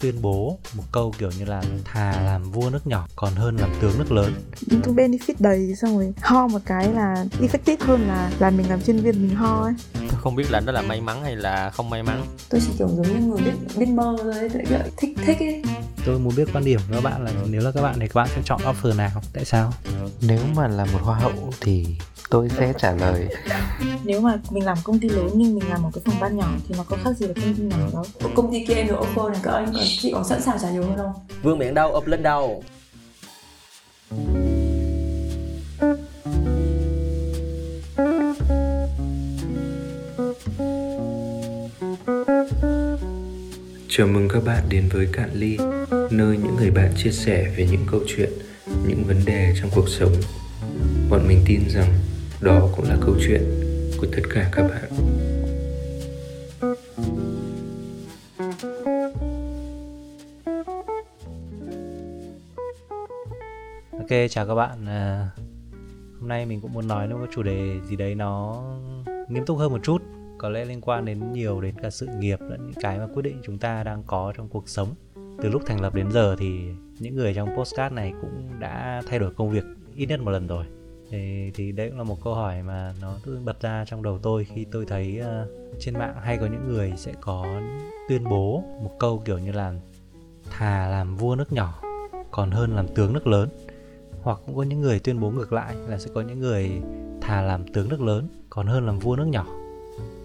tuyên bố một câu kiểu như là thà làm vua nước nhỏ còn hơn làm tướng nước lớn. Những benefit đầy xong rồi ho một cái là effective hơn là là mình làm chuyên viên mình ho ấy. Tôi không biết là đó là may mắn hay là không may mắn. Tôi chỉ kiểu giống như người biết biết mơ thôi ấy, thích thích ấy. Tôi muốn biết quan điểm của các bạn là nếu là các bạn thì các bạn sẽ chọn offer nào tại sao? Nếu mà là một hoa hậu thì tôi sẽ trả lời. Nếu mà mình làm công ty lớn nhưng mình làm một cái phòng ban nhỏ thì nó có khác gì là công ty nhỏ đâu. Công ty kia em được offer này các anh còn chị có sẵn sàng trả nhiều hơn không? Vương miệng đâu ụp lên đầu Chào mừng các bạn đến với Cạn Ly, nơi những người bạn chia sẻ về những câu chuyện, những vấn đề trong cuộc sống. Bọn mình tin rằng đó cũng là câu chuyện của tất cả các bạn. ok chào các bạn. À, hôm nay mình cũng muốn nói đến một chủ đề gì đấy nó nghiêm túc hơn một chút. Có lẽ liên quan đến nhiều đến cả sự nghiệp lẫn những cái mà quyết định chúng ta đang có trong cuộc sống. Từ lúc thành lập đến giờ thì những người trong postcard này cũng đã thay đổi công việc ít nhất một lần rồi thì, thì đấy cũng là một câu hỏi mà nó bật ra trong đầu tôi khi tôi thấy uh, trên mạng hay có những người sẽ có tuyên bố một câu kiểu như là thà làm vua nước nhỏ còn hơn làm tướng nước lớn. Hoặc cũng có những người tuyên bố ngược lại là sẽ có những người thà làm tướng nước lớn còn hơn làm vua nước nhỏ.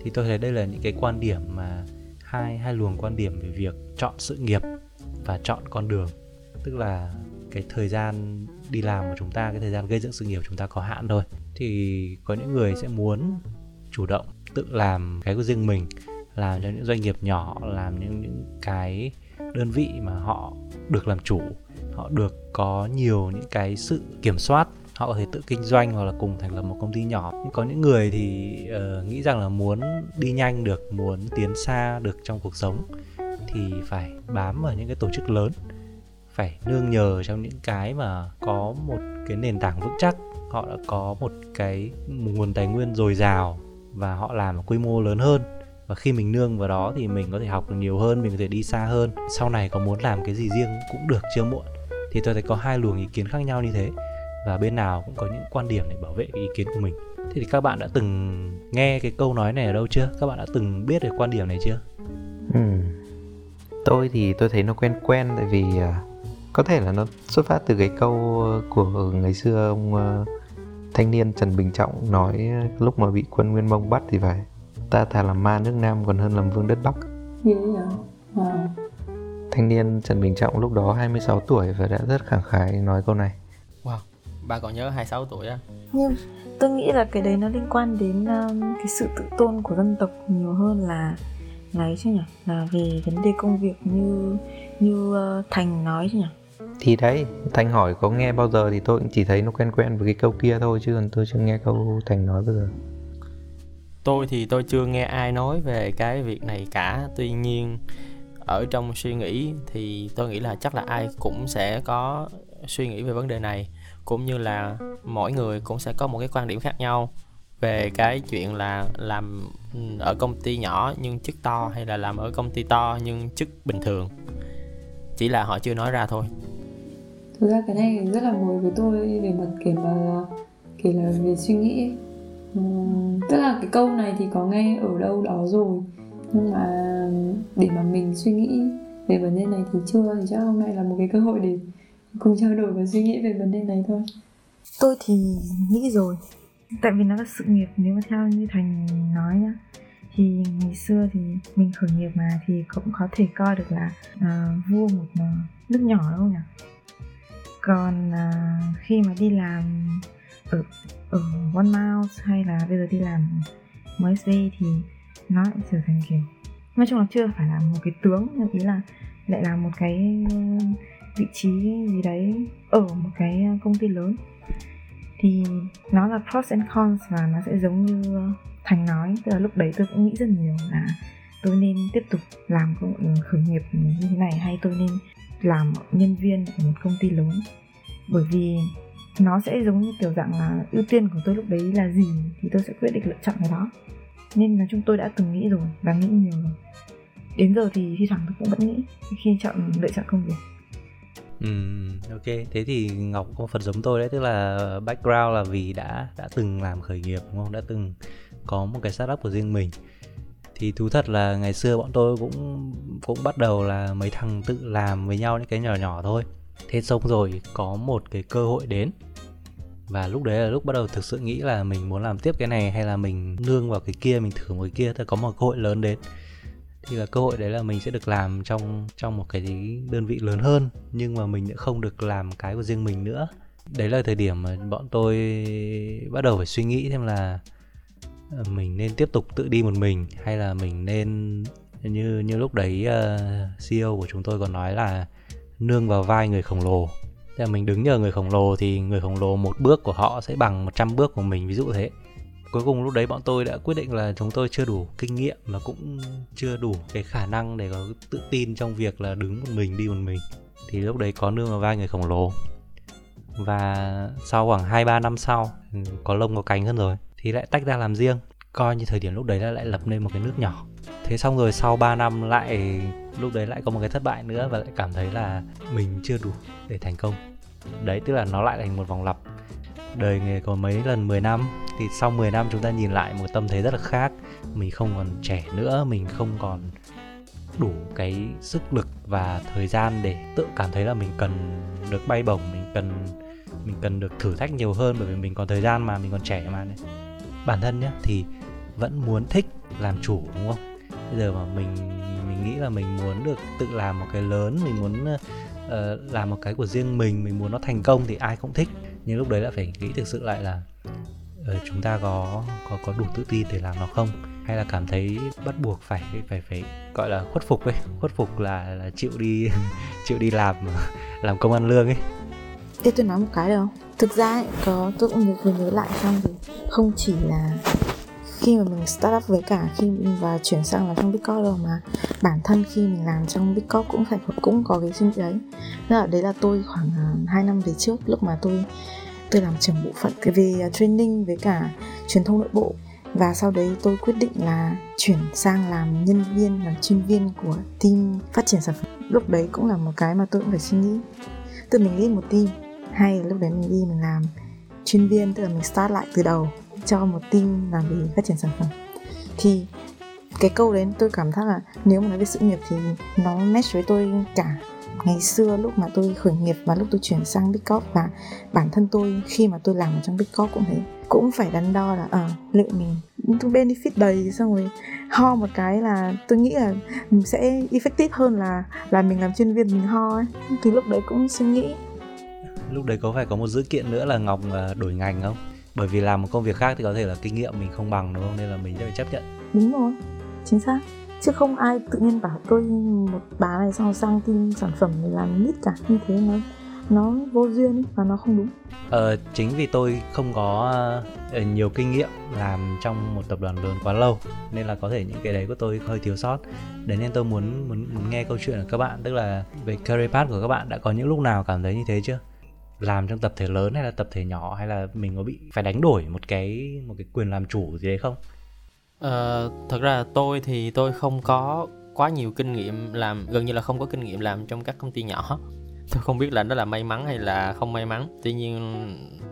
Thì tôi thấy đây là những cái quan điểm mà hai hai luồng quan điểm về việc chọn sự nghiệp và chọn con đường. Tức là cái thời gian đi làm của chúng ta cái thời gian gây dựng sự nghiệp của chúng ta có hạn thôi. Thì có những người sẽ muốn chủ động tự làm cái của riêng mình làm cho những doanh nghiệp nhỏ làm những những cái đơn vị mà họ được làm chủ họ được có nhiều những cái sự kiểm soát họ có thể tự kinh doanh hoặc là cùng thành lập một công ty nhỏ. Nhưng có những người thì uh, nghĩ rằng là muốn đi nhanh được muốn tiến xa được trong cuộc sống thì phải bám vào những cái tổ chức lớn phải nương nhờ trong những cái mà có một cái nền tảng vững chắc. Họ đã có một cái một nguồn tài nguyên dồi dào và họ làm ở quy mô lớn hơn. Và khi mình nương vào đó thì mình có thể học được nhiều hơn, mình có thể đi xa hơn. Sau này có muốn làm cái gì riêng cũng được chưa muộn. Thì tôi thấy có hai luồng ý kiến khác nhau như thế. Và bên nào cũng có những quan điểm để bảo vệ cái ý kiến của mình. Thế thì các bạn đã từng nghe cái câu nói này ở đâu chưa? Các bạn đã từng biết về quan điểm này chưa? Ừ. Tôi thì tôi thấy nó quen quen tại vì à, có thể là nó xuất phát từ cái câu của ngày xưa ông à, thanh niên Trần Bình Trọng nói lúc mà bị quân Nguyên Mông bắt thì phải ta thà làm ma nước Nam còn hơn làm vương đất Bắc. wow. Thanh niên Trần Bình Trọng lúc đó 26 tuổi và đã rất khẳng khái nói câu này. wow ba còn nhớ 26 tuổi á Nhưng tôi nghĩ là cái đấy nó liên quan đến um, cái sự tự tôn của dân tộc nhiều hơn là ấy chứ nhỉ là về vấn đề công việc như như uh, thành nói chứ nhỉ thì đấy, Thành hỏi có nghe bao giờ thì tôi cũng chỉ thấy nó quen quen với cái câu kia thôi chứ còn tôi chưa nghe câu Thành nói bao giờ. tôi thì tôi chưa nghe ai nói về cái việc này cả tuy nhiên ở trong suy nghĩ thì tôi nghĩ là chắc là ai cũng sẽ có suy nghĩ về vấn đề này cũng như là mỗi người cũng sẽ có một cái quan điểm khác nhau về cái chuyện là làm ở công ty nhỏ nhưng chức to hay là làm ở công ty to nhưng chức bình thường chỉ là họ chưa nói ra thôi. Thực ra cái này rất là mới với tôi về mặt kể mà kể là về suy nghĩ. Ừm, tức là cái câu này thì có nghe ở đâu đó rồi. Nhưng mà để mà mình suy nghĩ về vấn đề này thì chưa thì chắc hôm nay là một cái cơ hội để cùng trao đổi và suy nghĩ về vấn đề này thôi. Tôi thì nghĩ rồi. Tại vì nó là sự nghiệp nếu mà theo như thành nói nhá thì ngày xưa thì mình khởi nghiệp mà thì cũng có thể coi được là uh, vua một ờ, nước nhỏ đúng không nhỉ? Còn uh, khi mà đi làm ở ở One Mouse hay là bây giờ đi làm MSV thì nó lại trở thành kiểu nói chung là chưa phải là một cái tướng nhưng ý là lại là một cái vị trí gì đấy ở một cái công ty lớn. Thì nó là pros and cons và nó sẽ giống như thành nói tức là lúc đấy tôi cũng nghĩ rất nhiều là tôi nên tiếp tục làm công ừ, khởi nghiệp như thế này hay tôi nên làm nhân viên ở một công ty lớn bởi vì nó sẽ giống như kiểu dạng là ưu tiên của tôi lúc đấy là gì thì tôi sẽ quyết định lựa chọn cái đó nên nói chung tôi đã từng nghĩ rồi và nghĩ nhiều rồi đến giờ thì thi thoảng tôi cũng vẫn nghĩ khi chọn lựa chọn công việc Ừ, ok. Thế thì Ngọc có phần giống tôi đấy, tức là background là vì đã đã từng làm khởi nghiệp đúng không? Đã từng có một cái startup của riêng mình. Thì thú thật là ngày xưa bọn tôi cũng cũng bắt đầu là mấy thằng tự làm với nhau những cái nhỏ nhỏ thôi. Thế xong rồi có một cái cơ hội đến và lúc đấy là lúc bắt đầu thực sự nghĩ là mình muốn làm tiếp cái này hay là mình nương vào cái kia, mình thử một cái kia thì có một cơ hội lớn đến thì là cơ hội đấy là mình sẽ được làm trong trong một cái đơn vị lớn hơn, nhưng mà mình đã không được làm cái của riêng mình nữa đấy là thời điểm mà bọn tôi bắt đầu phải suy nghĩ thêm là Ờ, mình nên tiếp tục tự đi một mình hay là mình nên như như lúc đấy ờ, uh, CEO của chúng tôi còn nói là nương vào vai người khổng lồ. Thế là mình đứng nhờ người khổng lồ thì người khổng lồ một bước của họ sẽ bằng 100 bước của mình ví dụ thế. Cuối cùng lúc đấy bọn tôi đã quyết định là chúng tôi chưa đủ kinh nghiệm và cũng chưa đủ cái khả năng để có tự tin trong việc là đứng một mình đi một mình. Thì lúc đấy có nương vào vai người khổng lồ. Và sau khoảng 2-3 năm sau ừ, có lông có cánh hơn rồi thì lại tách ra làm riêng. Coi như thời điểm lúc đấy là lại lập nên một cái nước nhỏ. Thế xong rồi sau 3 năm lại, lúc đấy lại có một cái thất bại nữa và lại cảm thấy là mình chưa đủ để thành công. Đấy, tức là nó lại thành một vòng lặp. Đời nghề có mấy lần 10 năm, thì sau 10 năm chúng ta nhìn lại một tâm thế rất là khác. Mình không còn trẻ nữa, mình không còn đủ cái sức lực và thời gian để tự cảm thấy là mình cần được bay bổng, mình cần mình cần được thử thách nhiều hơn bởi vì mình còn thời gian mà, mình còn trẻ mà này bản thân nhé thì vẫn muốn thích làm chủ đúng không? Bây giờ mà mình mình nghĩ là mình muốn được tự làm một cái lớn mình muốn uh, làm một cái của riêng mình mình muốn nó thành công thì ai cũng thích. Nhưng lúc đấy là phải nghĩ thực sự lại là uh, chúng ta có có có đủ tự tin để làm nó không? Hay là cảm thấy bắt buộc phải phải phải gọi là khuất phục ấy khuất phục là là chịu đi chịu đi làm làm công ăn lương ấy? Thế tôi nói một cái được không? Thực ra ấy, có tôi cũng nhớ nhớ lại xong thì không chỉ là khi mà mình start up với cả khi mình và chuyển sang làm trong Bitcoin đâu mà bản thân khi mình làm trong Bitcoin cũng phải cũng có cái suy nghĩ đấy. Nên là đấy là tôi khoảng à, 2 năm về trước lúc mà tôi tôi làm trưởng bộ phận về à, training với cả truyền thông nội bộ. Và sau đấy tôi quyết định là chuyển sang làm nhân viên làm chuyên viên của team phát triển sản phẩm. Lúc đấy cũng là một cái mà tôi cũng phải suy nghĩ. Từ mình lên một team hay lúc đấy mình đi mình làm chuyên viên tức là mình start lại từ đầu cho một team làm về phát triển sản phẩm. Thì cái câu đấy tôi cảm giác là nếu mà nói về sự nghiệp thì nó match với tôi cả. Ngày xưa lúc mà tôi khởi nghiệp và lúc tôi chuyển sang Big Corp và bản thân tôi khi mà tôi làm ở trong Big Corp cũng thế. Cũng phải đắn đo là ở à, liệu mình benefit đầy xong rồi ho một cái là tôi nghĩ là mình sẽ effective hơn là là mình làm chuyên viên mình ho ấy. Thì lúc đấy cũng suy nghĩ lúc đấy có phải có một dữ kiện nữa là ngọc à, đổi ngành không? Bởi vì làm một công việc khác thì có thể là kinh nghiệm mình không bằng đúng không? Nên là mình sẽ phải chấp nhận. Đúng rồi chính xác. Chứ không ai tự nhiên bảo tôi một bà này xong sang team sản phẩm để làm nít cả như thế nó nó vô duyên và nó không đúng. Ờ, chính vì tôi không có uh, nhiều kinh nghiệm làm trong một tập đoàn lớn quá lâu nên là có thể những cái đấy của tôi hơi thiếu sót. Đấy nên tôi muốn muốn, muốn nghe câu chuyện của các bạn tức là về career path của các bạn đã có những lúc nào cảm thấy như thế chưa làm trong tập thể lớn hay là tập thể nhỏ hay là mình có bị phải đánh đổi một cái một cái quyền làm chủ gì đấy không? Ờ, thật ra là tôi thì tôi không có quá nhiều kinh nghiệm làm gần như là không có kinh nghiệm làm trong các công ty nhỏ. Tôi không biết là đó là may mắn hay là không may mắn. Tuy nhiên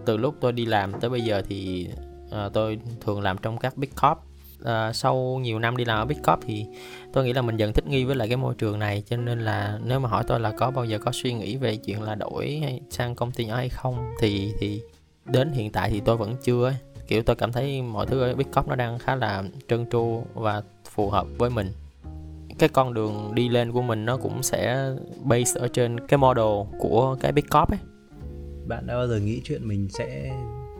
từ lúc tôi đi làm tới bây giờ thì uh, tôi thường làm trong các big corp uh, sau nhiều năm đi làm ở Big thì tôi nghĩ là mình dần thích nghi với lại cái môi trường này cho nên là nếu mà hỏi tôi là có bao giờ có suy nghĩ về chuyện là đổi sang công ty nhỏ hay không thì thì đến hiện tại thì tôi vẫn chưa ấy. kiểu tôi cảm thấy mọi thứ ở Big nó đang khá là trơn tru và phù hợp với mình. Cái con đường đi lên của mình nó cũng sẽ base ở trên cái model của cái Big ấy. Bạn đã bao giờ nghĩ chuyện mình sẽ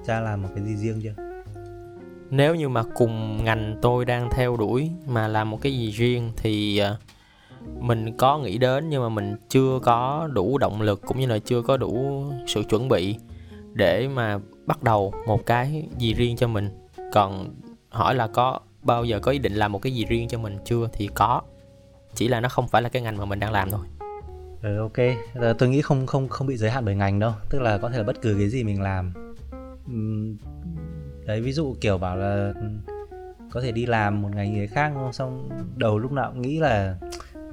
ra làm một cái gì riêng chưa? Nếu như mà cùng ngành tôi đang theo đuổi mà làm một cái gì riêng thì ờ, mình có nghĩ đến nhưng mà mình chưa có đủ động lực cũng như là chưa có đủ sự chuẩn bị để mà bắt đầu một cái gì riêng cho mình. Còn hỏi là có bao giờ có ý định làm một cái gì riêng cho mình chưa thì có. Chỉ là nó không phải là cái ngành mà mình đang làm thôi. Ừ, ok. Tôi nghĩ không không không bị giới hạn bởi ngành đâu. Tức là có thể là bất cứ cái gì mình làm đấy ví dụ kiểu bảo là có thể đi làm một ngành nghề khác không xong đầu lúc nào cũng nghĩ là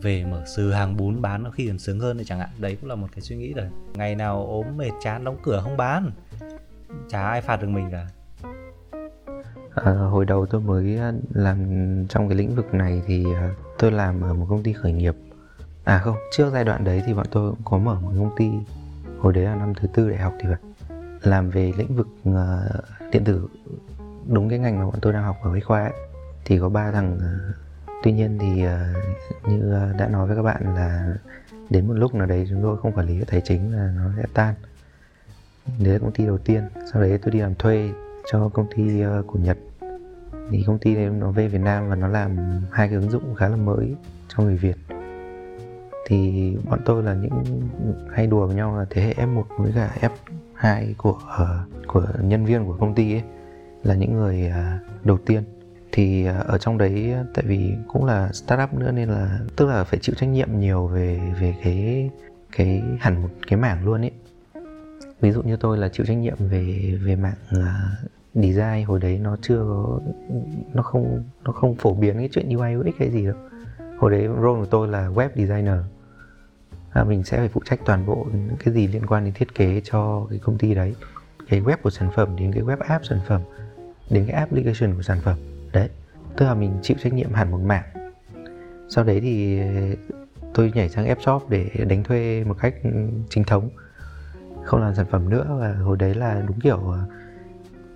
về mở sừ hàng bún bán nó khi còn sướng hơn thì chẳng hạn. Đấy cũng là một cái suy nghĩ rồi ngày nào ốm mệt chán đóng cửa không bán chả ai phạt được mình cả. À, hồi đầu tôi mới làm trong cái lĩnh vực này thì à, tôi làm ở một công ty khởi nghiệp. À không trước giai đoạn đấy thì bọn tôi cũng có mở một công ty. Hồi đấy là năm thứ tư đại học thì phải. Làm về lĩnh vực uh, điện tử đúng cái ngành mà bọn tôi đang học ở bách khoa ấy, thì có ba thằng ờ, tuy nhiên thì ờ, như ờ, đã nói với các bạn là đến một lúc nào đấy chúng tôi không quản lý tài chính là nó sẽ tan. Đấy là công ty đầu tiên sau đấy tôi đi làm thuê cho công ty của nhật. Thì công ty này nó về việt nam và nó làm hai cái ứng dụng khá là mới cho người việt. Thì bọn tôi là những hay đùa với nhau là thế hệ F1 với cả F hai của uh, của nhân viên của công ty ấy là những người uh, đầu tiên. Thì uh, ở trong đấy tại vì cũng là startup nữa nên là tức là phải chịu trách nhiệm nhiều về về cái cái hẳn một cái mảng luôn ấy. Ví dụ như tôi là chịu trách nhiệm về về mạng uh, design hồi đấy nó chưa có nó không nó không phổ biến cái chuyện UI UX hay gì đâu. Hồi đấy role của tôi là web designer à, mình sẽ phải phụ trách toàn bộ những cái gì liên quan đến thiết kế cho cái công ty đấy. Cái web của sản phẩm đến cái web app sản phẩm đến cái application của sản phẩm. Đấy tức là mình chịu trách nhiệm hẳn một mảng. Sau đấy thì tôi nhảy sang app shop để đánh thuê một cách chính thống. Không làm sản phẩm nữa và hồi đấy là đúng kiểu à,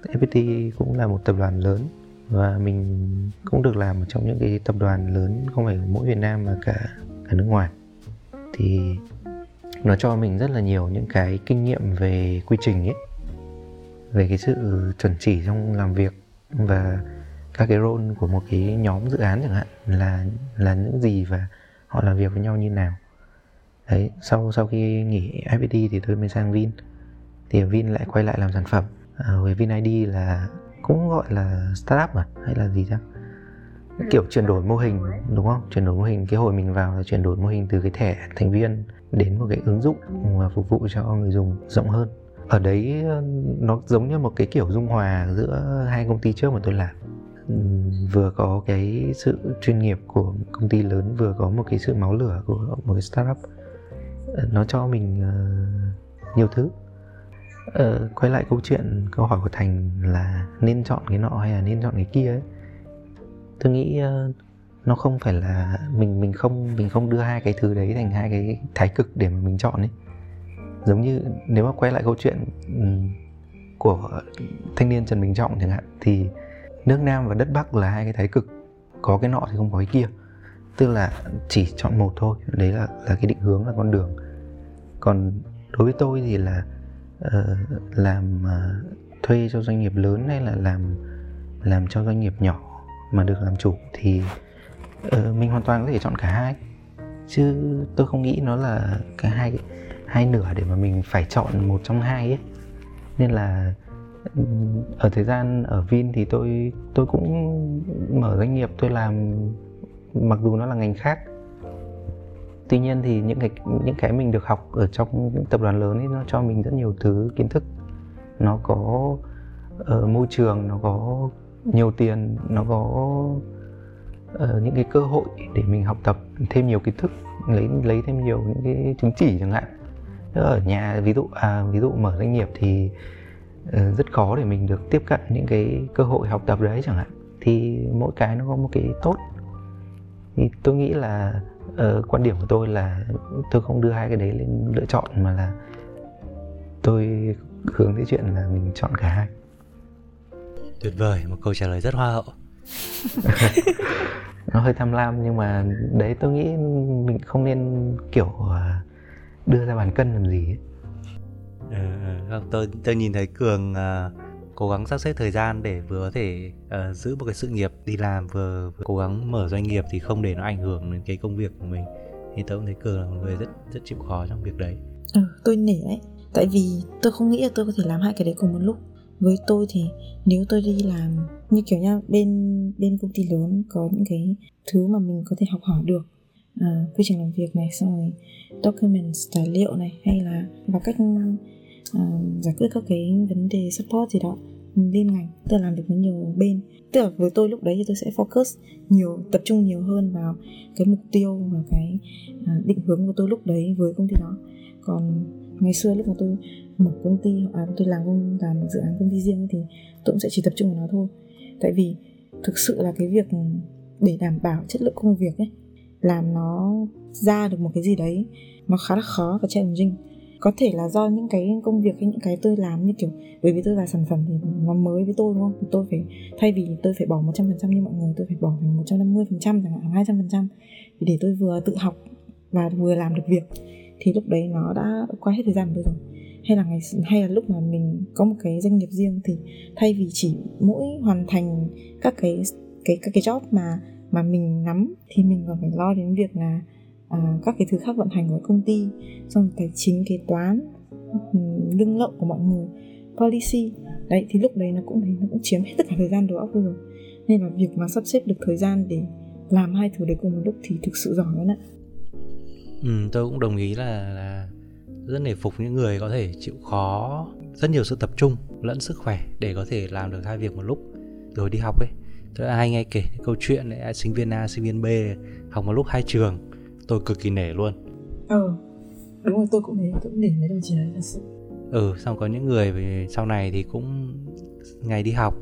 FPT cũng là một tập đoàn lớn và mình cũng được làm ở trong những cái tập đoàn lớn không phải mỗi Việt Nam mà cả cả nước ngoài thì nó cho mình rất là nhiều những cái kinh nghiệm về quy trình ấy về cái sự chuẩn chỉ trong làm việc và các cái role của một cái nhóm dự án chẳng hạn là là những gì và họ làm việc với nhau như nào. Đấy sau sau khi nghỉ FPT thì tôi mới sang Vin. Thì ở Vin lại quay lại làm sản phẩm. À, Vin ID là cũng gọi là startup à hay là gì chăng kiểu chuyển đổi mô hình đúng không? Chuyển đổi mô hình cái hồi mình vào là chuyển đổi mô hình từ cái thẻ thành viên đến một cái ứng dụng mà phục vụ cho người dùng rộng hơn. Ở đấy nó giống như một cái kiểu dung hòa giữa hai công ty trước mà tôi làm. Vừa có cái sự chuyên nghiệp của công ty lớn vừa có một cái sự máu lửa của một cái startup. Nó cho mình uh, nhiều thứ. Quay lại câu chuyện câu hỏi của thành là nên chọn cái nọ hay là nên chọn cái kia ấy tôi nghĩ uh, nó không phải là mình mình không mình không đưa hai cái thứ đấy thành hai cái thái cực để mà mình chọn ấy. Giống như nếu mà quay lại câu chuyện um, của thanh niên Trần Bình Trọng chẳng hạn thì nước Nam và đất Bắc là hai cái thái cực có cái nọ thì không có cái kia. Tức là chỉ chọn một thôi đấy là là cái định hướng là con đường. Còn đối với tôi thì là uh, làm uh, thuê cho doanh nghiệp lớn hay là làm làm cho doanh nghiệp nhỏ mà được làm chủ thì uh, mình hoàn toàn có thể chọn cả hai. Chứ tôi không nghĩ nó là cả hai hai nửa để mà mình phải chọn một trong hai ấy. Nên là ở thời gian ở Vin thì tôi tôi cũng mở doanh nghiệp tôi làm mặc dù nó là ngành khác. Tuy nhiên thì những cái những cái mình được học ở trong những tập đoàn lớn ấy nó cho mình rất nhiều thứ kiến thức. Nó có uh, môi trường nó có nhiều tiền nó có uh, những cái cơ hội để mình học tập thêm nhiều kiến thức lấy lấy thêm nhiều những cái chứng chỉ chẳng hạn. Ở nhà ví dụ à, ví dụ mở doanh nghiệp thì uh, rất khó để mình được tiếp cận những cái cơ hội học tập đấy chẳng hạn. Thì mỗi cái nó có một cái tốt. Thì tôi nghĩ là uh, quan điểm của tôi là tôi không đưa hai cái đấy lên lựa chọn mà là tôi hướng tới chuyện là mình chọn cả hai tuyệt vời một câu trả lời rất hoa hậu. Nó hơi tham lam nhưng mà đấy tôi nghĩ mình không nên kiểu à, đưa ra bàn cân làm gì ấy. Ừ, không, tôi tôi nhìn thấy cường uh, cố gắng sắp xếp thời gian để vừa có thể uh, giữ một cái sự nghiệp đi làm vừa, vừa cố gắng mở doanh nghiệp thì không để nó ảnh hưởng đến cái công việc của mình. Thì tôi cũng thấy cường là một người rất rất chịu khó trong việc đấy. Ừ, tôi nể đấy. Tại vì tôi không nghĩ là tôi có thể làm hai cái đấy cùng một lúc với tôi thì nếu tôi đi làm như kiểu nha bên bên công ty lớn có những cái thứ mà mình có thể học hỏi được à, quy trình làm việc này xong rồi documents tài liệu này hay là và cách uh, giải quyết các cái vấn đề support gì đó liên ngành tức là làm việc với nhiều bên. Tức là với tôi lúc đấy thì tôi sẽ focus nhiều tập trung nhiều hơn vào cái mục tiêu và cái à, định hướng của tôi lúc đấy với công ty đó. Còn ngày xưa lúc mà tôi mở công ty à, tôi làm công làm dự án công ty riêng thì tôi cũng sẽ chỉ tập trung vào nó thôi. Tại vì thực sự là cái việc để đảm bảo chất lượng công việc ấy làm nó ra được một cái gì đấy nó khá là khó và challenging. Có thể là do những cái công việc hay những cái tôi làm như kiểu bởi vì tôi là sản phẩm thì nó mới với tôi đúng không? Thì tôi phải thay vì tôi phải bỏ 100% như mọi người tôi phải bỏ thành 150% chẳng hạn 200% thì để tôi vừa tự học và vừa làm được việc thì lúc đấy nó đã qua hết thời gian của tôi rồi hay là ngày hay là lúc mà mình có một cái doanh nghiệp riêng thì thay vì chỉ mỗi hoàn thành các cái cái các cái job mà mà mình nắm thì mình còn phải lo đến việc là à, các cái thứ khác vận hành của công ty xong tài chính kế toán lương lậu của mọi người policy. Đấy thì lúc đấy nó cũng thấy nó cũng chiếm hết tất cả thời gian đầu óc rồi. Nên là việc mà sắp xếp được thời gian để làm hai thứ đấy cùng một lúc thì thực sự giỏi lắm ạ. Ừ, tôi cũng đồng ý là, là rất nể phục những người có thể chịu khó rất nhiều sự tập trung lẫn sức khỏe để có thể làm được hai việc một lúc. Rồi đi học ấy tôi hay nghe kể câu chuyện này sinh viên A sinh viên B học một lúc hai trường. Tôi cực kỳ nể luôn. Ừ đúng rồi tôi cũng nể tôi cũng nể mấy đồng chí đấy thật sự. Ừ xong có những người sau này thì cũng ngày đi học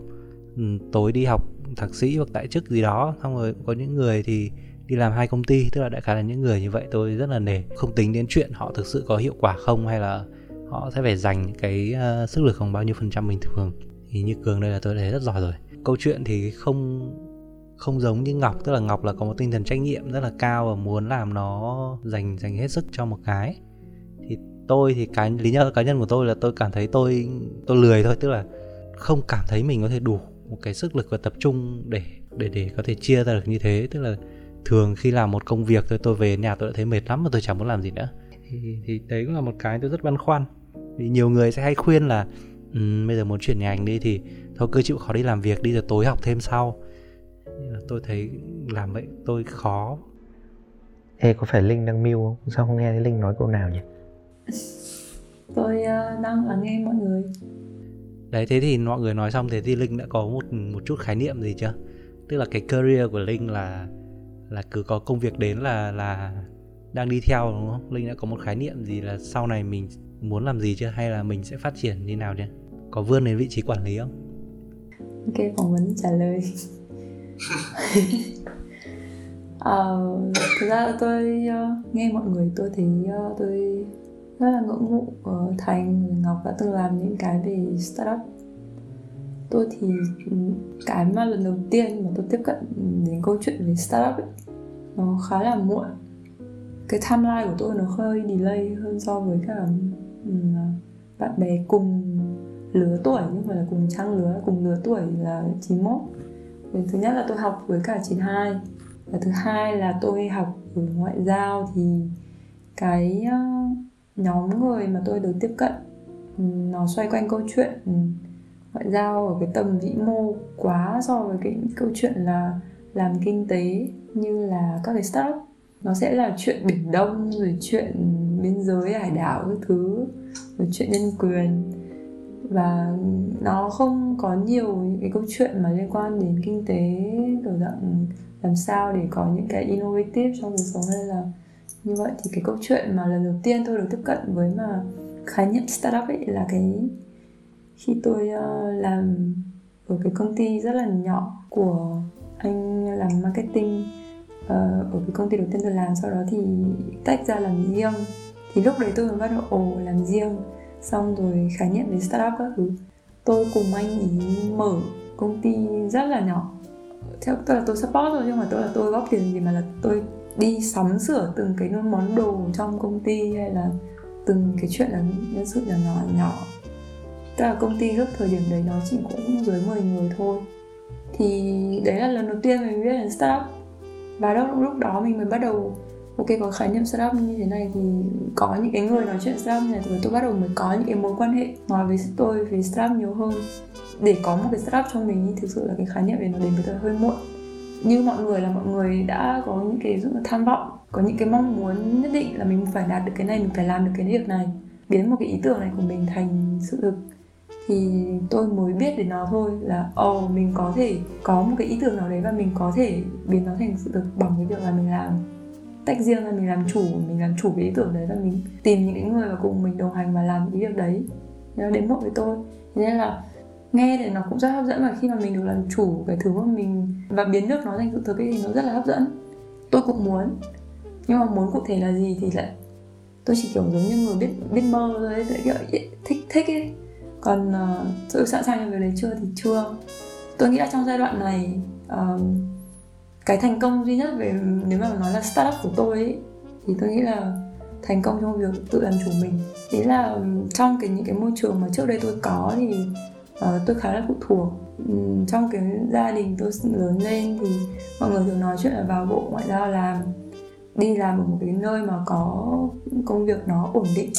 ừ, tối đi học thạc sĩ hoặc tại chức gì đó xong rồi có những người thì đi làm hai công ty tức là đại khái là những người như vậy tôi rất là nể không tính đến chuyện họ thực sự có hiệu quả không hay là họ sẽ phải dành cái uh, sức lực khoảng bao nhiêu phần trăm bình thường. Thì như cường đây là tôi thấy rất giỏi rồi. Câu chuyện thì không không giống như ngọc tức là ngọc là có một tinh thần trách nhiệm rất là cao và muốn làm nó dành dành hết sức cho một cái. Thì tôi thì cái lý do cá nhân của tôi là tôi cảm thấy tôi tôi lười thôi tức là không cảm thấy mình có thể đủ một cái sức lực và tập trung để để để có thể chia ra được như thế. Tức là thường khi làm một công việc thôi tôi về nhà tôi đã thấy mệt lắm mà tôi chẳng muốn làm gì nữa thì, thì đấy cũng là một cái tôi rất băn khoăn vì nhiều người sẽ hay khuyên là um, bây giờ muốn chuyển ngành đi thì thôi cứ chịu khó đi làm việc đi rồi tối học thêm sau tôi thấy làm vậy tôi khó Ê có phải Linh đang mưu không? Sao không nghe thấy Linh nói câu nào nhỉ? tôi uh, đang lắng nghe mọi người Đấy thế thì mọi người nói xong thế thì Linh đã có một một chút khái niệm gì chưa? Tức là cái career của Linh là là cứ có công việc đến là là đang đi theo đúng không? Linh đã có một khái niệm gì là sau này mình muốn làm gì chưa hay là mình sẽ phát triển như nào chưa? Có vươn đến vị trí quản lý không? Ok, phỏng vấn trả lời uh, thực ra là tôi uh, nghe mọi người tôi thấy uh, tôi rất là ngưỡng mộ uh, thành ngọc đã từng làm những cái về startup tôi thì ừ, cái mà lần đầu tiên mà tôi tiếp cận đến câu chuyện về startup ấy, nó khá là muộn. Cái timeline của tôi nó hơi delay hơn so với cả ừ, bạn bè cùng lứa tuổi nhưng mà là cùng trang lứa cùng lứa tuổi là 91 thứ nhất là tôi học với cả 92 và thứ hai là tôi học ở ngoại giao thì cái ờ, nhóm người mà tôi được tiếp cận ừ, nó xoay quanh câu chuyện ngoại giao ở cái tầm vĩ mô quá so với cái câu chuyện là làm kinh tế như là các cái startup. Nó sẽ là chuyện biển đông, rồi chuyện biên giới, hải đảo các thứ, rồi chuyện nhân quyền. Và nó không có nhiều cái câu chuyện mà liên quan đến kinh tế, kiểu dạng làm sao để có những cái innovative trong cuộc sống hay là như vậy. Thì cái câu chuyện mà lần đầu tiên tôi được tiếp cận với mà khái niệm startup ấy là cái khi tôi uh, làm ở cái công ty rất là nhỏ của anh làm marketing uh, ở cái công ty đầu tiên tôi làm sau đó thì tách ra làm riêng. Thì lúc đấy tôi mới bắt đầu ồ làm riêng. Xong rồi khái niệm về startup các thứ. Tôi cùng anh ý mở công ty rất là nhỏ. Theo tôi là tôi support thôi nhưng mà tôi là tôi góp tiền gì mà là tôi đi sắm sửa từng cái món đồ trong công ty hay là từng cái chuyện là nhân sự nhỏ nhỏ nhỏ tức là công ty lúc thời điểm đấy nó chỉ cũng dưới 10 người thôi. Thì đấy là lần đầu tiên mình biết đến startup. Và lúc, lúc đó mình mới bắt đầu ok có khái niệm startup như thế này thì có những cái người nói chuyện startup này thì tôi bắt đầu mới có những cái mối quan hệ nói với tôi về startup nhiều hơn. Để có một cái startup trong mình thì thực sự là cái khái niệm này nó đến với tôi hơi muộn. Như mọi người là mọi người đã có những cái tham vọng có những cái mong muốn nhất định là mình phải đạt được cái này mình phải làm được cái việc này. Biến một cái ý tưởng này của mình thành sự thực thì tôi mới biết đến nó thôi là ồ oh, mình có thể có một cái ý tưởng nào đấy và mình có thể biến nó thành sự thực bằng cái việc là mình làm tách riêng ra mình làm chủ mình làm chủ cái ý tưởng đấy và mình tìm những người mà cùng mình đồng hành và làm cái việc đấy. Nó đến một với tôi. Nên là nghe thì nó cũng rất hấp dẫn và khi mà mình được làm chủ cái thứ mà mình và biến được nó thành sự thực thì nó rất là hấp dẫn. Tôi cũng muốn. Nhưng mà muốn cụ thể là gì thì lại tôi chỉ kiểu giống như người biết biết mơ thôi ấy, kiểu thích thích ấy còn ờ, uh, tôi sẵn sàng cho việc đấy chưa thì chưa. Tôi nghĩ là trong giai đoạn này uh, cái thành công duy nhất về nếu mà nói là startup của tôi ấy, thì tôi nghĩ là thành công trong việc tự làm chủ mình. Ý là trong cái những cái môi trường mà trước đây tôi có thì uh, tôi khá là phụ thuộc. Um, trong cái gia đình tôi lớn lên thì mọi người thường nói chuyện là vào bộ ngoại giao làm đi làm ở một cái nơi mà có công việc nó ổn định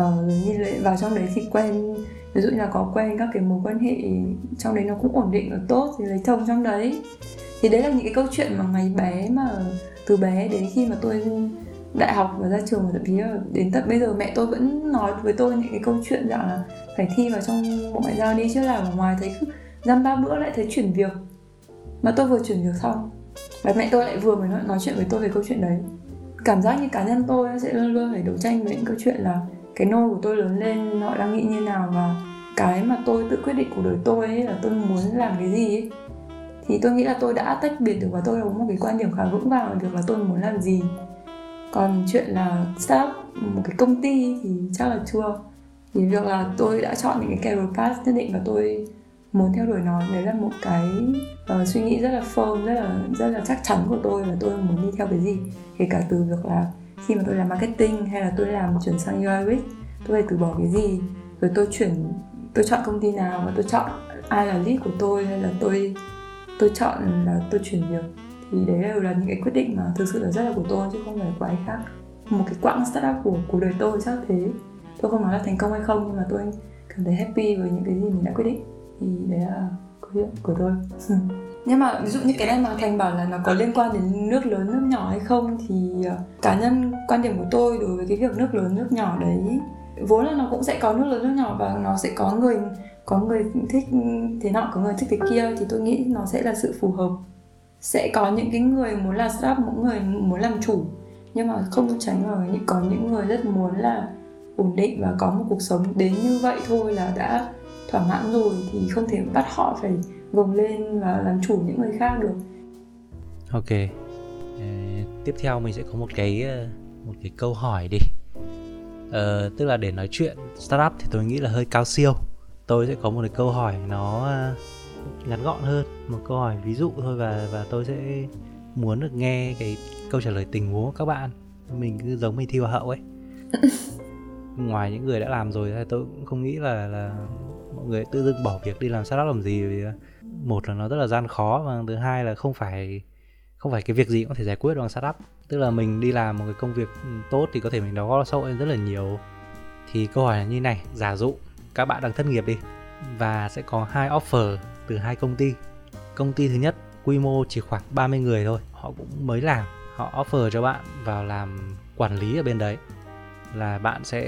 uh, như vào trong đấy thì quen ví dụ như là có quen các cái mối quan hệ trong đấy nó cũng ổn định và tốt thì lấy chồng trong đấy. Thì đấy là những cái câu chuyện mà ngày bé mà từ bé đến khi mà tôi đại học và ra trường và thậm chí là đến tận bây giờ mẹ tôi vẫn nói với tôi những cái câu chuyện rằng là phải thi vào trong bộ ngoại giao đi chứ là ở ngoài thấy dăm ba bữa lại thấy chuyển việc. Mà tôi vừa chuyển việc xong và mẹ tôi lại vừa mới nói, nói chuyện với tôi về câu chuyện đấy. Cảm giác như cá nhân tôi sẽ luôn luôn phải đấu tranh với những câu chuyện là cái nôi của tôi lớn lên họ đang nghĩ như nào và cái mà tôi tự quyết định của đời tôi ấy là tôi muốn làm cái gì ấy thì tôi nghĩ là tôi đã tách biệt được và tôi có một cái quan điểm khá vững vàng về việc là tôi muốn làm gì. Còn chuyện là start một cái công ty thì chắc là chưa. Thì việc là tôi đã chọn những cái career path nhất định và tôi muốn theo đuổi nó đấy là một cái uh, suy nghĩ rất là firm rất là rất là chắc chắn của tôi là tôi muốn đi theo cái gì. Kể cả từ việc là khi mà tôi làm marketing hay là tôi làm chuyển sang UI UX tôi phải từ bỏ cái gì? Rồi tôi chuyển, tôi chọn công ty nào và tôi chọn ai là lead của tôi hay là tôi tôi chọn là tôi chuyển việc? Thì đấy đều là những cái quyết định mà thực sự là rất là của tôi chứ không phải của ai khác. Một cái quãng startup của cuộc đời tôi chắc thế. Tôi không nói là thành công hay không nhưng mà tôi cảm thấy happy với những cái gì mình đã quyết định. Thì đấy là câu chuyện của tôi. nhưng mà ví dụ như cái này mà thành bảo là nó có liên quan đến nước lớn, nước nhỏ hay không thì ờ, cá nhân quan điểm của tôi đối với cái việc nước lớn, nước nhỏ đấy, vốn là nó cũng sẽ có nước lớn, nước nhỏ và nó sẽ có người có người thích thế nọ, có người thích thế kia thì tôi nghĩ nó sẽ là sự phù hợp. Sẽ có những cái người muốn là startup mỗi người muốn làm chủ, nhưng mà không tránh khỏi những, có những người rất muốn là ổn định và có một cuộc sống đến như vậy thôi là đã thỏa mãn rồi thì không thể bắt họ phải gồng lên và làm chủ những người khác được. Ok. Tiếp theo mình sẽ có một cái ờ, một cái câu hỏi đi. Uh, tức là để nói chuyện startup thì tôi nghĩ là hơi cao siêu. Tôi sẽ có một cái câu hỏi nó ờ, ngắn gọn hơn. Một câu hỏi ví dụ thôi và và tôi sẽ muốn được nghe cái câu trả lời tình huống của các bạn. Mình cứ giống mình thi hoa hậu ấy. Ngoài những người đã làm rồi tôi cũng không nghĩ là là mọi người tự dưng bỏ việc đi làm startup làm gì vì ờ, một là nó rất là gian khó và thứ hai là không phải không phải cái việc gì cũng có thể giải quyết bằng startup. Tức là mình đi làm một cái công việc ừ, tốt thì có thể mình đóng góp xã hội rất là nhiều. Thì câu hỏi là như này, giả dụ các bạn đang thất nghiệp đi và sẽ có hai offer từ hai công ty. Công ty thứ nhất quy mô chỉ khoảng 30 người thôi, họ cũng mới làm, họ offer cho bạn vào làm quản lý ở bên đấy là bạn sẽ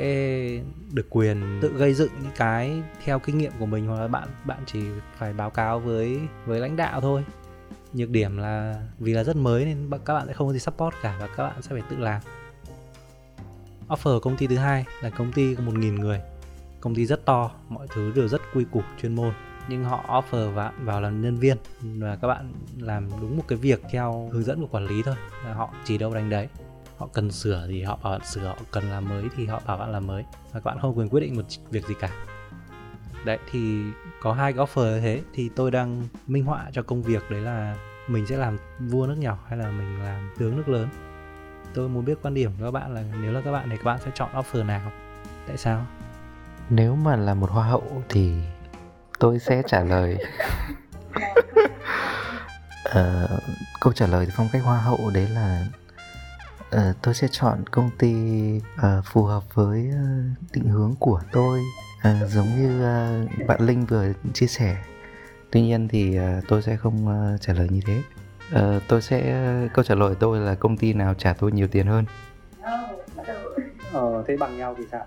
được quyền tự gây dựng những cái theo kinh nghiệm của mình hoặc là bạn bạn chỉ phải báo cáo với với lãnh đạo thôi. Nhược điểm là, vì là rất mới nên các bạn sẽ không có gì support cả và các bạn sẽ phải tự làm. Offer công ty thứ hai là công ty có một nghìn người. Công ty rất to, mọi thứ đều rất quy củ, chuyên môn. Nhưng họ offer bạn vào làm nhân viên và các bạn làm đúng một cái việc theo hướng dẫn của quản lý thôi. Là họ chỉ đâu đánh đấy họ cần sửa thì họ bảo bạn sửa họ cần làm mới thì họ bảo bạn làm mới. Và các bạn không quyền quyết định một việc gì cả. Đấy thì có hai cái offer như thế. Thì tôi đang minh họa cho công việc đấy là mình sẽ làm vua nước nhỏ hay là mình làm tướng nước lớn. Tôi muốn biết quan điểm của các bạn là nếu là các bạn thì các bạn sẽ chọn offer nào? Tại sao? Nếu mà là một hoa hậu thì tôi sẽ trả lời. Uh, câu trả lời phong cách hoa hậu đấy là uh, tôi sẽ chọn công ty uh, phù hợp với uh, định hướng của tôi. Uh, giống như uh, bạn linh vừa chia sẻ. Tuy nhiên thì uh, tôi sẽ không uh, trả lời như thế. Uh, tôi sẽ uh, câu trả lời tôi là công ty nào trả tôi nhiều tiền hơn? Ờ thế bằng nhau thì sao?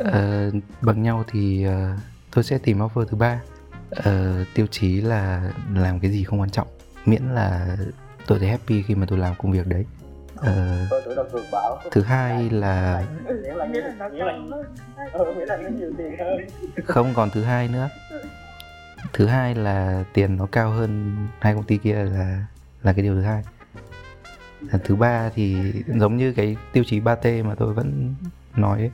Uh, bằng nhau thì uh, tôi sẽ tìm offer thứ ba. Ờ, tiêu chí là làm cái gì không quan trọng. Miễn là tôi thấy happy khi mà tôi làm công việc đấy ờ, bảo. Thứ hai là không còn thứ hai nữa. Thứ hai là tiền nó cao hơn hai công ty kia là là cái điều thứ hai. Thứ ba thì giống như cái tiêu chí 3T mà tôi vẫn nói ấy.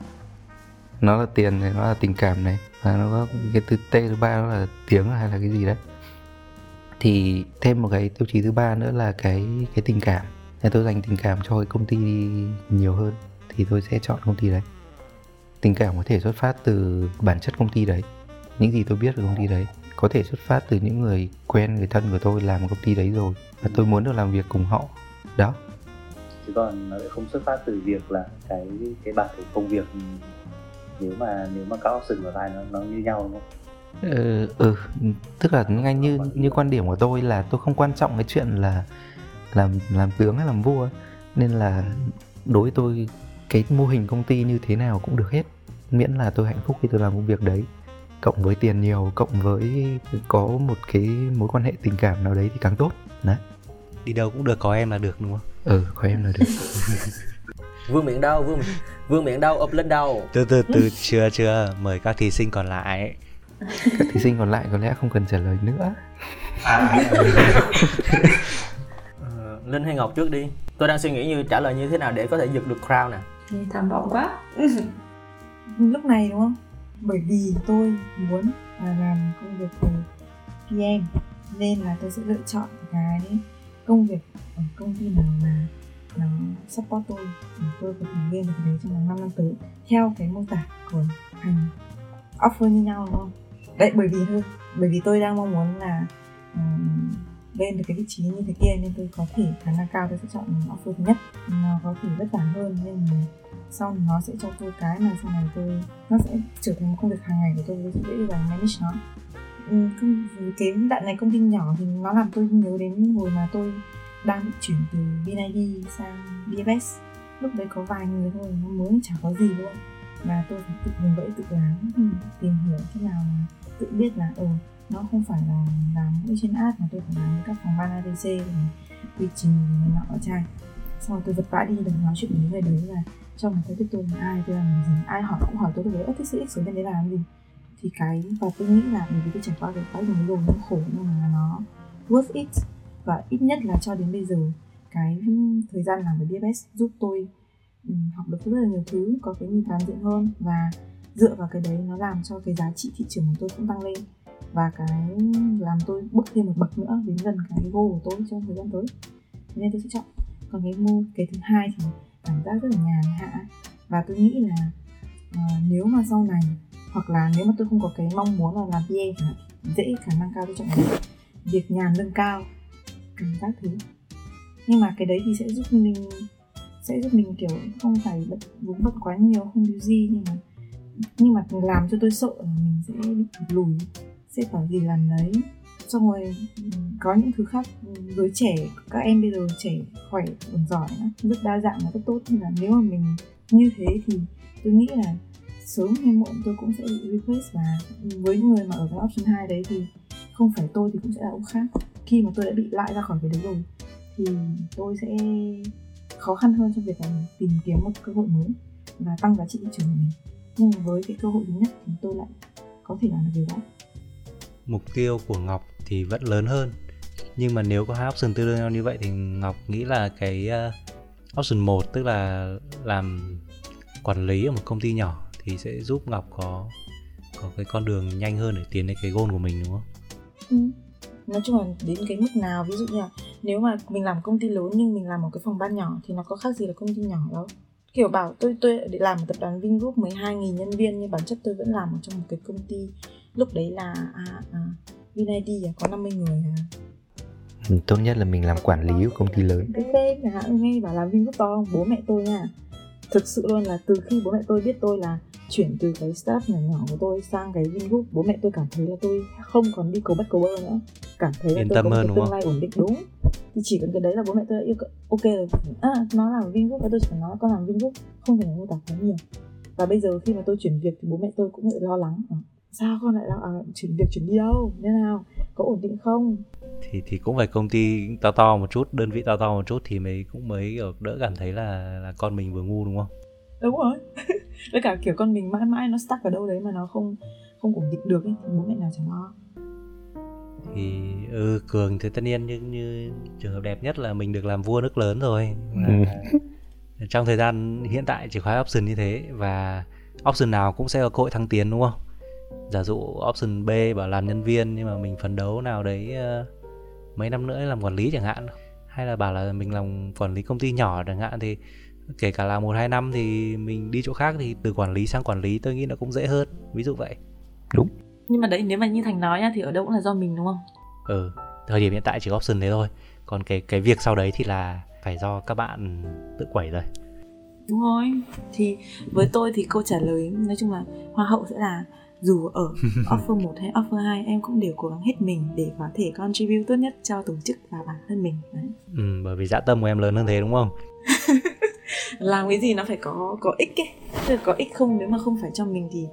nó là tiền này nó là tình cảm này và nó có cái thứ T thứ ba nó là tiếng hay là cái gì đấy. Thì thêm một cái tiêu chí thứ ba nữa là cái cái tình cảm Nếu tôi dành tình cảm cho cái công ty nhiều hơn thì tôi sẽ chọn công ty đấy. Tình cảm có thể xuất phát từ bản chất công ty đấy những gì tôi biết về công ty đấy có thể xuất phát từ những người quen người thân của tôi làm công ty đấy rồi và tôi muốn được làm việc cùng họ. Đó. Chứ còn nó lại không xuất phát từ việc là cái cái bản thể công việc nếu mà nếu mà các option của vai nó nó như nhau đúng không? Ừ, ừ tức là ngay như như quan điểm của tôi là tôi không quan trọng cái chuyện là làm làm tướng hay làm vua nên là đối với tôi cái mô hình công ty như thế nào cũng được hết. Miễn là tôi hạnh phúc khi tôi làm công việc đấy. Cộng với tiền nhiều cộng với có một cái mối quan hệ tình cảm nào đấy thì càng tốt. Đấy. Đi đâu cũng được có em là được đúng không? Ừ có em là được. Vương miệng đâu vương vương miệng đâu ập lên đâu từ từ từ chưa chưa. Mời các thí sinh còn lại các thí sinh còn lại có lẽ không cần trả lời nữa. Ờ, linh hay ngọc trước đi. Tôi đang suy nghĩ như trả lời như thế nào để có thể giật được crown nè. Tham vọng quá. Lúc này đúng không? Bởi vì tôi muốn là làm công việc về PM nên là tôi sẽ lựa chọn cái công việc ở công ty nào mà nó support tôi để tôi có thể lên được đấy trong vòng 5 năm tới theo cái mô tả của hành offer như nhau đúng không? Đấy bởi vì thôi bởi vì tôi đang mong muốn là um, lên được cái vị trí như thế kia nên tôi có thể khả năng cao tôi sẽ chọn offer thứ nhất. Nó có thể vất vả hơn nhưng mà sau nó sẽ cho tôi cái mà sau này tôi nó sẽ trở thành một công việc hàng ngày của tôi tôi sẽ dễ dàng manage nó. Ừ, công- cái đoạn này công ty nhỏ thì nó làm tôi nhớ đến hồi mà tôi đang bị chuyển từ VNID sang DFS lúc đấy có vài người thôi nó mới chả có gì luôn. Và tôi phải tự vùng vẫy tự làm ừ, tìm hiểu thế nào mà tự biết là ừ nó không phải là làm mỗi trên app mà tôi phải làm với các phòng ban ADC rồi quy trình này nọ ở trai sau rồi tôi vật vã đi được nói chuyện với người đấy là trong một ta tiếp tôi là ai tôi làm gì ai hỏi cũng hỏi tôi lúc đấy ơ thế sự x bên đấy làm gì? Thì cái và tôi nghĩ là bởi vì tôi trải qua cái quá trình rồi nó khổ nhưng mà nó worth it. Và ít nhất là cho đến bây giờ cái thời gian làm với DFS giúp tôi um, học được rất là nhiều thứ có cái nhìn toàn diện hơn. Và dựa vào cái đấy nó làm cho cái giá trị thị trường của tôi cũng tăng lên và cái làm tôi bước thêm một bậc nữa đến gần cái goal của tôi trong thời gian tới. Thế nên tôi sẽ chọn còn cái mô cái thứ hai thì cảm giác rất là nhàn hạ. Và tôi nghĩ là uh, nếu mà sau này hoặc là nếu mà tôi không có cái mong muốn là làm PA thì dễ khả năng cao tôi chọn cái việc nhàn lương cao cảm giác thế. Nhưng mà cái đấy thì sẽ giúp mình sẽ giúp mình kiểu không phải bật vướng bận quá nhiều không busy nhưng mà nhưng mà làm cho tôi sợ là mình sẽ bị lùi sẽ phải gì làm đấy. Xong rồi có những thứ khác với trẻ các em bây giờ trẻ khỏe còn giỏi nữa, rất đa dạng và rất tốt. Nhưng là nếu mà mình như thế thì tôi nghĩ là sớm hay muộn tôi cũng sẽ bị replace và với người mà ở cái option 2 đấy thì không phải tôi thì cũng sẽ là ông khác. Khi mà tôi đã bị loại ra khỏi cái đấy rồi thì tôi sẽ khó khăn hơn trong việc là tìm kiếm một cơ hội mới và tăng giá trị thị trường của mình. Nhưng mà với cái cơ hội thứ nhất thì tôi lại có thể làm được điều đó mục tiêu của Ngọc thì vẫn lớn hơn nhưng mà nếu có hai option tương đương nhau như vậy thì Ngọc nghĩ là cái uh, option 1 tức là làm quản lý ở một công ty nhỏ thì sẽ giúp Ngọc có có cái con đường nhanh hơn để tiến đến cái goal của mình đúng không? Ừ. nói chung là đến cái mức nào ví dụ như là nếu mà mình làm công ty lớn nhưng mình làm một cái phòng ban nhỏ thì nó có khác gì là công ty nhỏ đâu kiểu bảo tôi tôi để làm một tập đoàn Vingroup 12.000 nhân viên nhưng bản chất tôi vẫn làm ở trong một cái công ty lúc đấy là à, à, VinID à, có 50 người à. Ừ, tốt nhất là mình làm quản lý của công ty lớn. Cái tên chẳng hạn nghe bảo làm Vingroup to bố mẹ tôi nha. Thực sự luôn là từ khi bố mẹ tôi biết tôi là chuyển từ cái startup nhỏ nhỏ của tôi sang cái Vingroup bố mẹ tôi cảm thấy là tôi không còn đi cầu bắt cầu bơ nữa. Cảm thấy là Yên tôi tâm có một cái tương lai ổn định đúng. Thì chỉ cần cái đấy là bố mẹ tôi đã yêu cầu. Ok rồi. À, nó làm Vingroup và tôi chỉ cần nói con làm Vingroup không phải mô tả quá nhiều. Và bây giờ khi mà tôi chuyển việc thì bố mẹ tôi cũng lại lo lắng sao con lại là à, chuyển việc chuyển đi đâu? Thế nào? Có ổn định không? Thì thì cũng phải công ty to to một chút đơn vị to to một chút thì mới cũng mới đỡ cảm thấy là là con mình vừa ngu đúng không? Đúng rồi. Với cả kiểu con mình mãi mãi nó stuck ở đâu đấy mà nó không không ổn định được ấy, thì bố mẹ nào chẳng lo. Thì ừ cường thì tất nhiên như, như trường hợp đẹp nhất là mình được làm vua nước lớn rồi. Ừ. trong thời gian hiện tại chỉ khóa option như thế và option nào cũng sẽ có cơ hội thăng tiến đúng không giả dụ option B bảo làm nhân viên nhưng mà mình phấn đấu nào đấy ờ, mấy năm nữa làm quản lý chẳng hạn. Hay là bảo là mình làm quản lý công ty nhỏ chẳng hạn thì kể cả là một hai năm thì mình đi chỗ khác thì từ quản lý sang quản lý tôi nghĩ nó cũng dễ hơn ví dụ vậy. Nhưng mà đấy nếu mà như thành nói nhá thì ở đâu cũng là do mình đúng không? Ừ thời điểm hiện tại chỉ có option thế thôi. Còn cái cái việc sau đấy thì là phải do các bạn tự quẩy rồi. Đúng rồi. Thì với tôi thì câu trả lời nói chung là hoa hậu sẽ là dù ở offer 1 hay offer 2 em cũng đều cố gắng hết mình để có thể contribute tốt nhất cho tổ chức và bản thân mình đấy. ừ, bởi vì dã tâm của em lớn hơn thế đúng không làm cái gì nó phải có có ích ấy tức là có ích không nếu mà không phải cho mình thì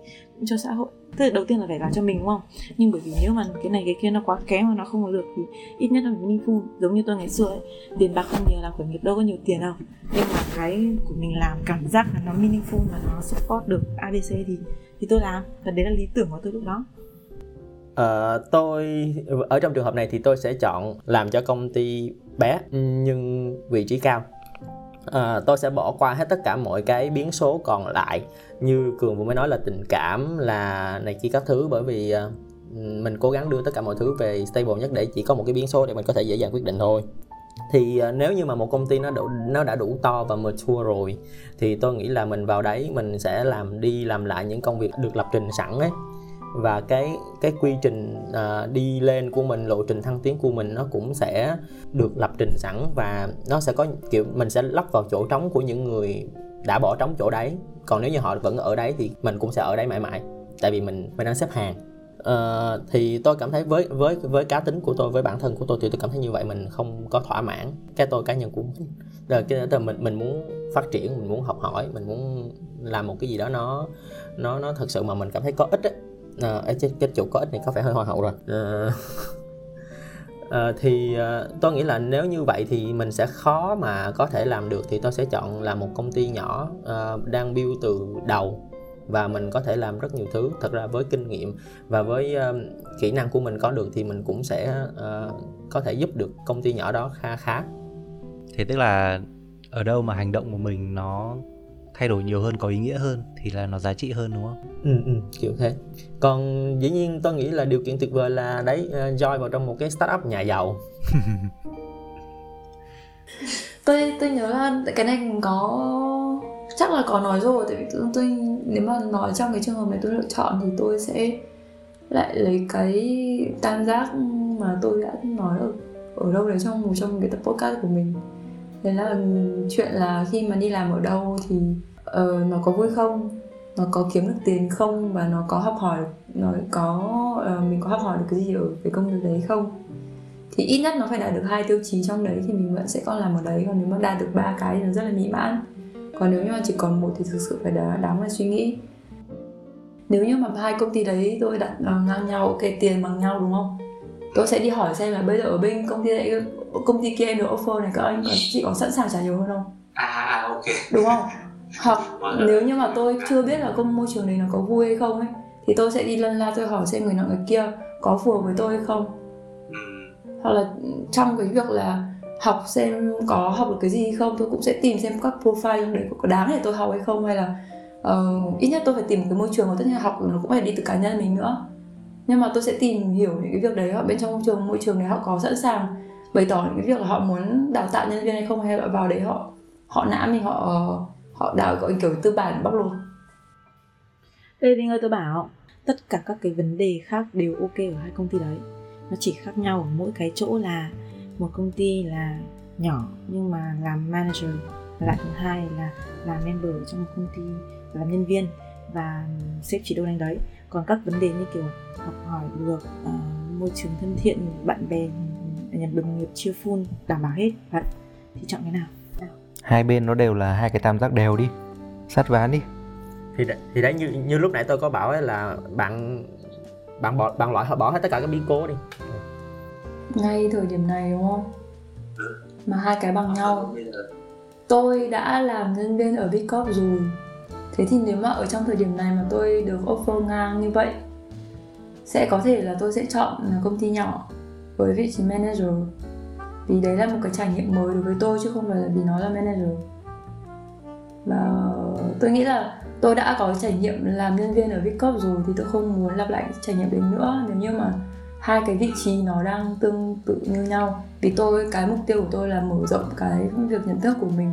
cho xã hội. Tức là đầu tiên là phải làm cho mình đúng không? Nhưng bởi vì nếu mà cái này cái kia nó quá kém mà nó không có được thì ít nhất là mình meaningful giống như tôi ngày xưa ấy tiền bạc không nhiều làm khởi nghiệp đâu có nhiều tiền đâu. Nhưng mà cái của mình làm cảm giác là nó meaningful và nó support được abc thì thì tôi làm. Và đấy là lý tưởng của tôi lúc đó. Ờ, tôi ở trong trường hợp này thì tôi sẽ chọn làm cho công ty bé nhưng vị trí cao à, tôi sẽ bỏ qua hết tất cả mọi cái biến số còn lại. Như cường vừa mới nói là tình cảm là này kia các thứ bởi vì à, mình cố gắng đưa tất cả mọi thứ về stable nhất để chỉ có một cái biến số để mình có thể dễ dàng quyết định thôi. Thì à, nếu như mà một công ty nó đủ nó đã đủ to và mature rồi thì tôi nghĩ là mình vào đấy mình sẽ làm đi làm lại những công việc được lập trình sẵn ấy và cái cái quy trình à, đi lên của mình lộ trình thăng tiến của mình nó cũng sẽ được lập trình sẵn và nó sẽ có kiểu mình sẽ lắp vào chỗ trống của những người đã bỏ trống chỗ đấy. Còn nếu như họ vẫn ở đấy thì mình cũng sẽ ở đấy mãi mãi tại vì mình mình đang xếp hàng. Uh, thì tôi cảm thấy với với với cá tính của tôi với bản thân của tôi thì tôi cảm thấy như vậy mình không có thỏa mãn cái tôi cá nhân của mình. Rồi cái là mình mình muốn phát triển mình muốn học hỏi mình muốn làm một cái gì đó nó nó nó thật sự mà mình cảm thấy có ích ấy à, trên cái chỗ có ích này có vẻ hơi hoa hậu rồi. À, à, thì à, tôi nghĩ là nếu như vậy thì mình sẽ khó mà có thể làm được thì tôi sẽ chọn là một công ty nhỏ à, đang build từ đầu và mình có thể làm rất nhiều thứ. Thật ra với kinh nghiệm và với uh, kỹ năng của mình có được thì mình cũng sẽ uh, có thể giúp được công ty nhỏ đó kha khá. Thế tức là ở đâu mà hành động của mình nó thay đổi nhiều hơn có ý nghĩa hơn thì là nó giá trị hơn đúng không? Ừ, ừ, kiểu thế. Còn dĩ nhiên tôi nghĩ là điều kiện tuyệt vời là đấy uh, join vào trong một cái startup nhà giàu. Tôi tôi nhớ là cái này có chắc là có nói rồi tại vì tôi, tôi nếu mà nói trong cái trường hợp này tôi lựa chọn thì tôi sẽ lại lấy cái tam giác mà tôi đã nói ở ở đâu đấy trong một trong cái tập podcast của mình đấy là chuyện là khi mà đi làm ở đâu thì uh, nó có vui không? Nó có kiếm được tiền không? Và nó có học hỏi nó có uh, mình có học hỏi được cái gì ở cái công việc đấy không? Thì ít nhất nó phải đạt được hai tiêu chí trong đấy thì mình vẫn sẽ còn làm ở đấy. Còn nếu mà đạt được ba cái thì nó rất là mỹ mãn. Còn nếu như mà chỉ còn một thì thực sự phải đáng, đáng là suy nghĩ. Nếu như mà hai công ty đấy tôi đặt ờ, ngang nhau ok tiền bằng nhau đúng không? Tôi sẽ đi hỏi xem là bây giờ ở bên công ty này công ty kia em được offer này các anh có chị có sẵn sàng trả nhiều hơn không? À ok. Đúng không? Hoặc nếu như mà tôi chưa biết là công môi trường này nó có vui hay không ấy thì tôi sẽ đi lân la tôi hỏi xem người nọ người kia có phù hợp với tôi hay không. Ừ. hoặc là trong cái việc là học xem có học được cái gì hay không tôi cũng sẽ tìm xem các profile trong đấy có đáng để tôi học hay không hay là uh, ít nhất tôi phải tìm một cái môi trường mà tất nhiên học nó cũng phải đi từ cá nhân mình nữa nhưng mà tôi sẽ tìm hiểu những cái việc đấy ở bên trong môi trường môi trường đấy họ có sẵn sàng bày tỏ những cái việc là họ muốn đào tạo nhân viên hay không, hay là vào đấy họ họ nã mình, họ họ đào gọi kiểu tư bản bóc lột. Đây Linh ơi, tôi bảo, tất cả các cái vấn đề khác đều ok ở hai công ty đấy. Nó chỉ khác nhau ở mỗi cái chỗ là một công ty là nhỏ nhưng mà làm manager, và lại thứ hai là làm member trong một công ty, làm nhân viên và sếp chỉ đâu đánh đấy còn các vấn đề như kiểu học hỏi được uh, môi trường thân thiện bạn bè nhà đồng nghiệp cheerful đảm bảo hết. Vậy thì chọn cái nào? Hai bên nó đều là hai cái tam giác đều đi. Sát ván đi. Thì đ- thì đấy như như lúc nãy tôi có bảo ấy là bạn bạn bỏ bạn loại bỏ hết tất cả các biến cố đi. Ngay thời điểm này đúng không? Mà hai cái bằng nhau. tôi đã làm nhân viên ở Big Corp rồi thế thì nếu mà ở trong thời điểm này mà tôi được offer ngang như vậy, sẽ có thể là tôi sẽ chọn công ty nhỏ với vị trí manager. Vì đấy là một cái trải nghiệm mới đối với tôi chứ không phải là vì nó là manager. Và tôi nghĩ là tôi đã có trải nghiệm làm nhân viên ở Big rồi thì tôi không muốn lặp lại trải nghiệm đấy nữa. Nếu như mà hai cái vị trí nó đang tương tự như nhau, vì tôi, cái mục tiêu của tôi là mở rộng cái việc nhận thức của mình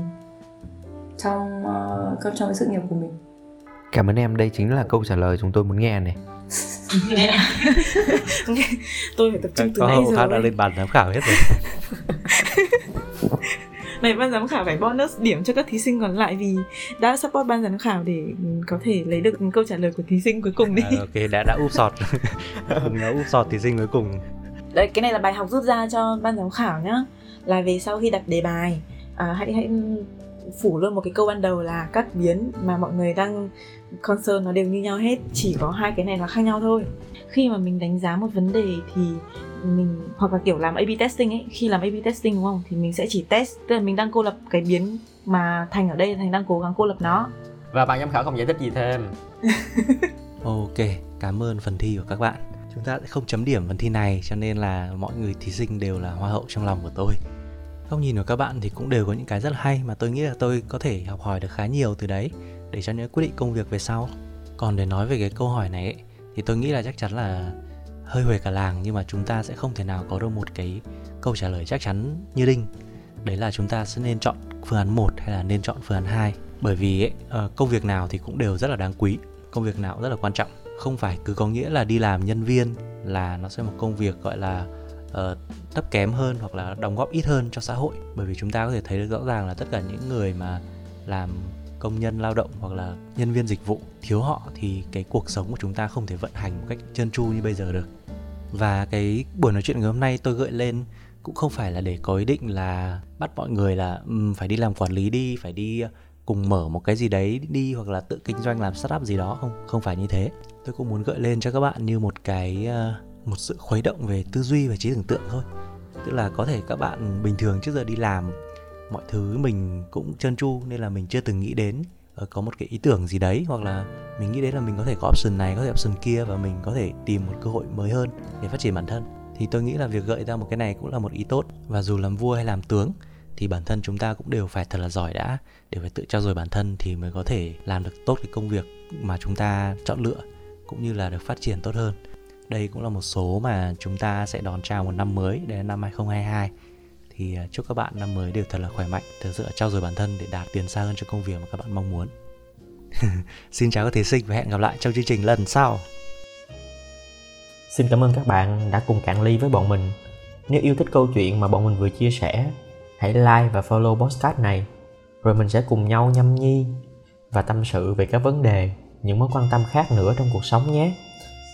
trong uh, trong cái sự nghiệp của mình. Cảm ơn em. Đây chính là câu trả lời chúng tôi muốn nghe này tôi phải tập trung từ có nãy giờ đã lên bàn giám khảo hết rồi. Này ban giám khảo phải bonus điểm cho các thí sinh còn lại vì đã support ban giám khảo để có thể lấy được câu trả lời của thí sinh cuối cùng đi. À, ok đã đã úp sọt. Đã úp sọt thí sinh cuối cùng. Đấy cái này là bài học rút ra cho ban giám khảo nhá. Là về sau khi đặt đề bài à, hãy hãy phủ luôn một cái câu ban đầu là các biến mà mọi người đang concern nó đều như nhau hết chỉ có hai cái này là khác nhau thôi. Khi mà mình đánh giá một vấn đề thì mình hoặc là kiểu làm A/B testing ấy khi làm A/B testing đúng không? Thì mình sẽ chỉ test tức là mình đang cô lập cái biến mà thành ở đây thành đang cố gắng cô lập nó. Và ban giám khảo không giải thích gì thêm. Ok cảm ơn phần thi của các bạn. Chúng ta sẽ không chấm điểm phần thi này cho nên là mọi người thí sinh đều là hoa hậu trong lòng của tôi góc nhìn của các bạn thì cũng đều có những cái rất là hay mà tôi nghĩ là tôi có thể học hỏi được khá nhiều từ đấy để cho những quyết định công việc về sau. Còn để nói về cái câu hỏi này ấy, thì tôi nghĩ là chắc chắn là hơi huề cả làng nhưng mà chúng ta sẽ không thể nào có được một cái câu trả lời chắc chắn như đinh. Đấy là chúng ta sẽ nên chọn phương án 1 hay là nên chọn phương án 2 bởi vì ấy, ờ, công việc nào thì cũng đều rất là đáng quý công việc nào cũng rất là quan trọng. Không phải cứ có nghĩa là đi làm nhân viên là nó sẽ một công việc gọi là uh, thấp kém hơn hoặc là đóng góp ít hơn cho xã hội. Bởi vì chúng ta có thể thấy được rõ ràng là tất cả những người mà làm công nhân lao động hoặc là nhân viên dịch vụ thiếu họ thì cái cuộc sống của chúng ta không thể vận hành một cách trơn tru như bây giờ được. Và cái buổi nói chuyện ngày hôm nay tôi gợi lên cũng không phải là để có ý định là bắt mọi người là um, phải đi làm quản lý đi phải đi ờ, cùng mở một cái gì đấy đi hoặc là tự kinh doanh làm startup gì đó. Không không phải như thế. Tôi cũng muốn gợi lên cho các bạn như một cái uh, một sự khuấy động về tư duy và trí tưởng tượng thôi. Tức là có thể các bạn bình thường trước giờ đi làm, mọi thứ mình cũng trơn tru nên là mình chưa từng nghĩ đến ờ, có một cái ý tưởng gì đấy, hoặc là mình nghĩ đến là mình có thể có option này, có thể option kia và mình có thể tìm một cơ hội mới hơn để phát triển bản thân. Thì tôi nghĩ là việc gợi ra một cái này cũng là một ý tốt. Và dù làm vua hay làm tướng, thì bản thân chúng ta cũng đều phải thật là giỏi đã để phải tự trao dồi bản thân thì mới có thể làm được tốt cái công việc mà chúng ta chọn lựa, cũng như là được phát triển tốt hơn đây cũng là một số mà chúng ta sẽ đón chào một năm mới đến năm 2022 thì à, chúc các bạn năm mới đều thật là khỏe mạnh. Thực sự trao dồi bản thân để đạt tiền xa hơn cho công việc mà các bạn mong muốn. Xin chào các thí sinh và hẹn gặp lại trong chương trình lần sau. Xin cảm ơn các bạn đã cùng cạn ly với bọn mình. Nếu yêu thích câu chuyện mà bọn mình vừa chia sẻ, hãy like và follow podcast này, rồi mình sẽ cùng nhau nhâm nhi và tâm sự về các vấn đề, những mối quan tâm khác nữa trong cuộc sống nhé.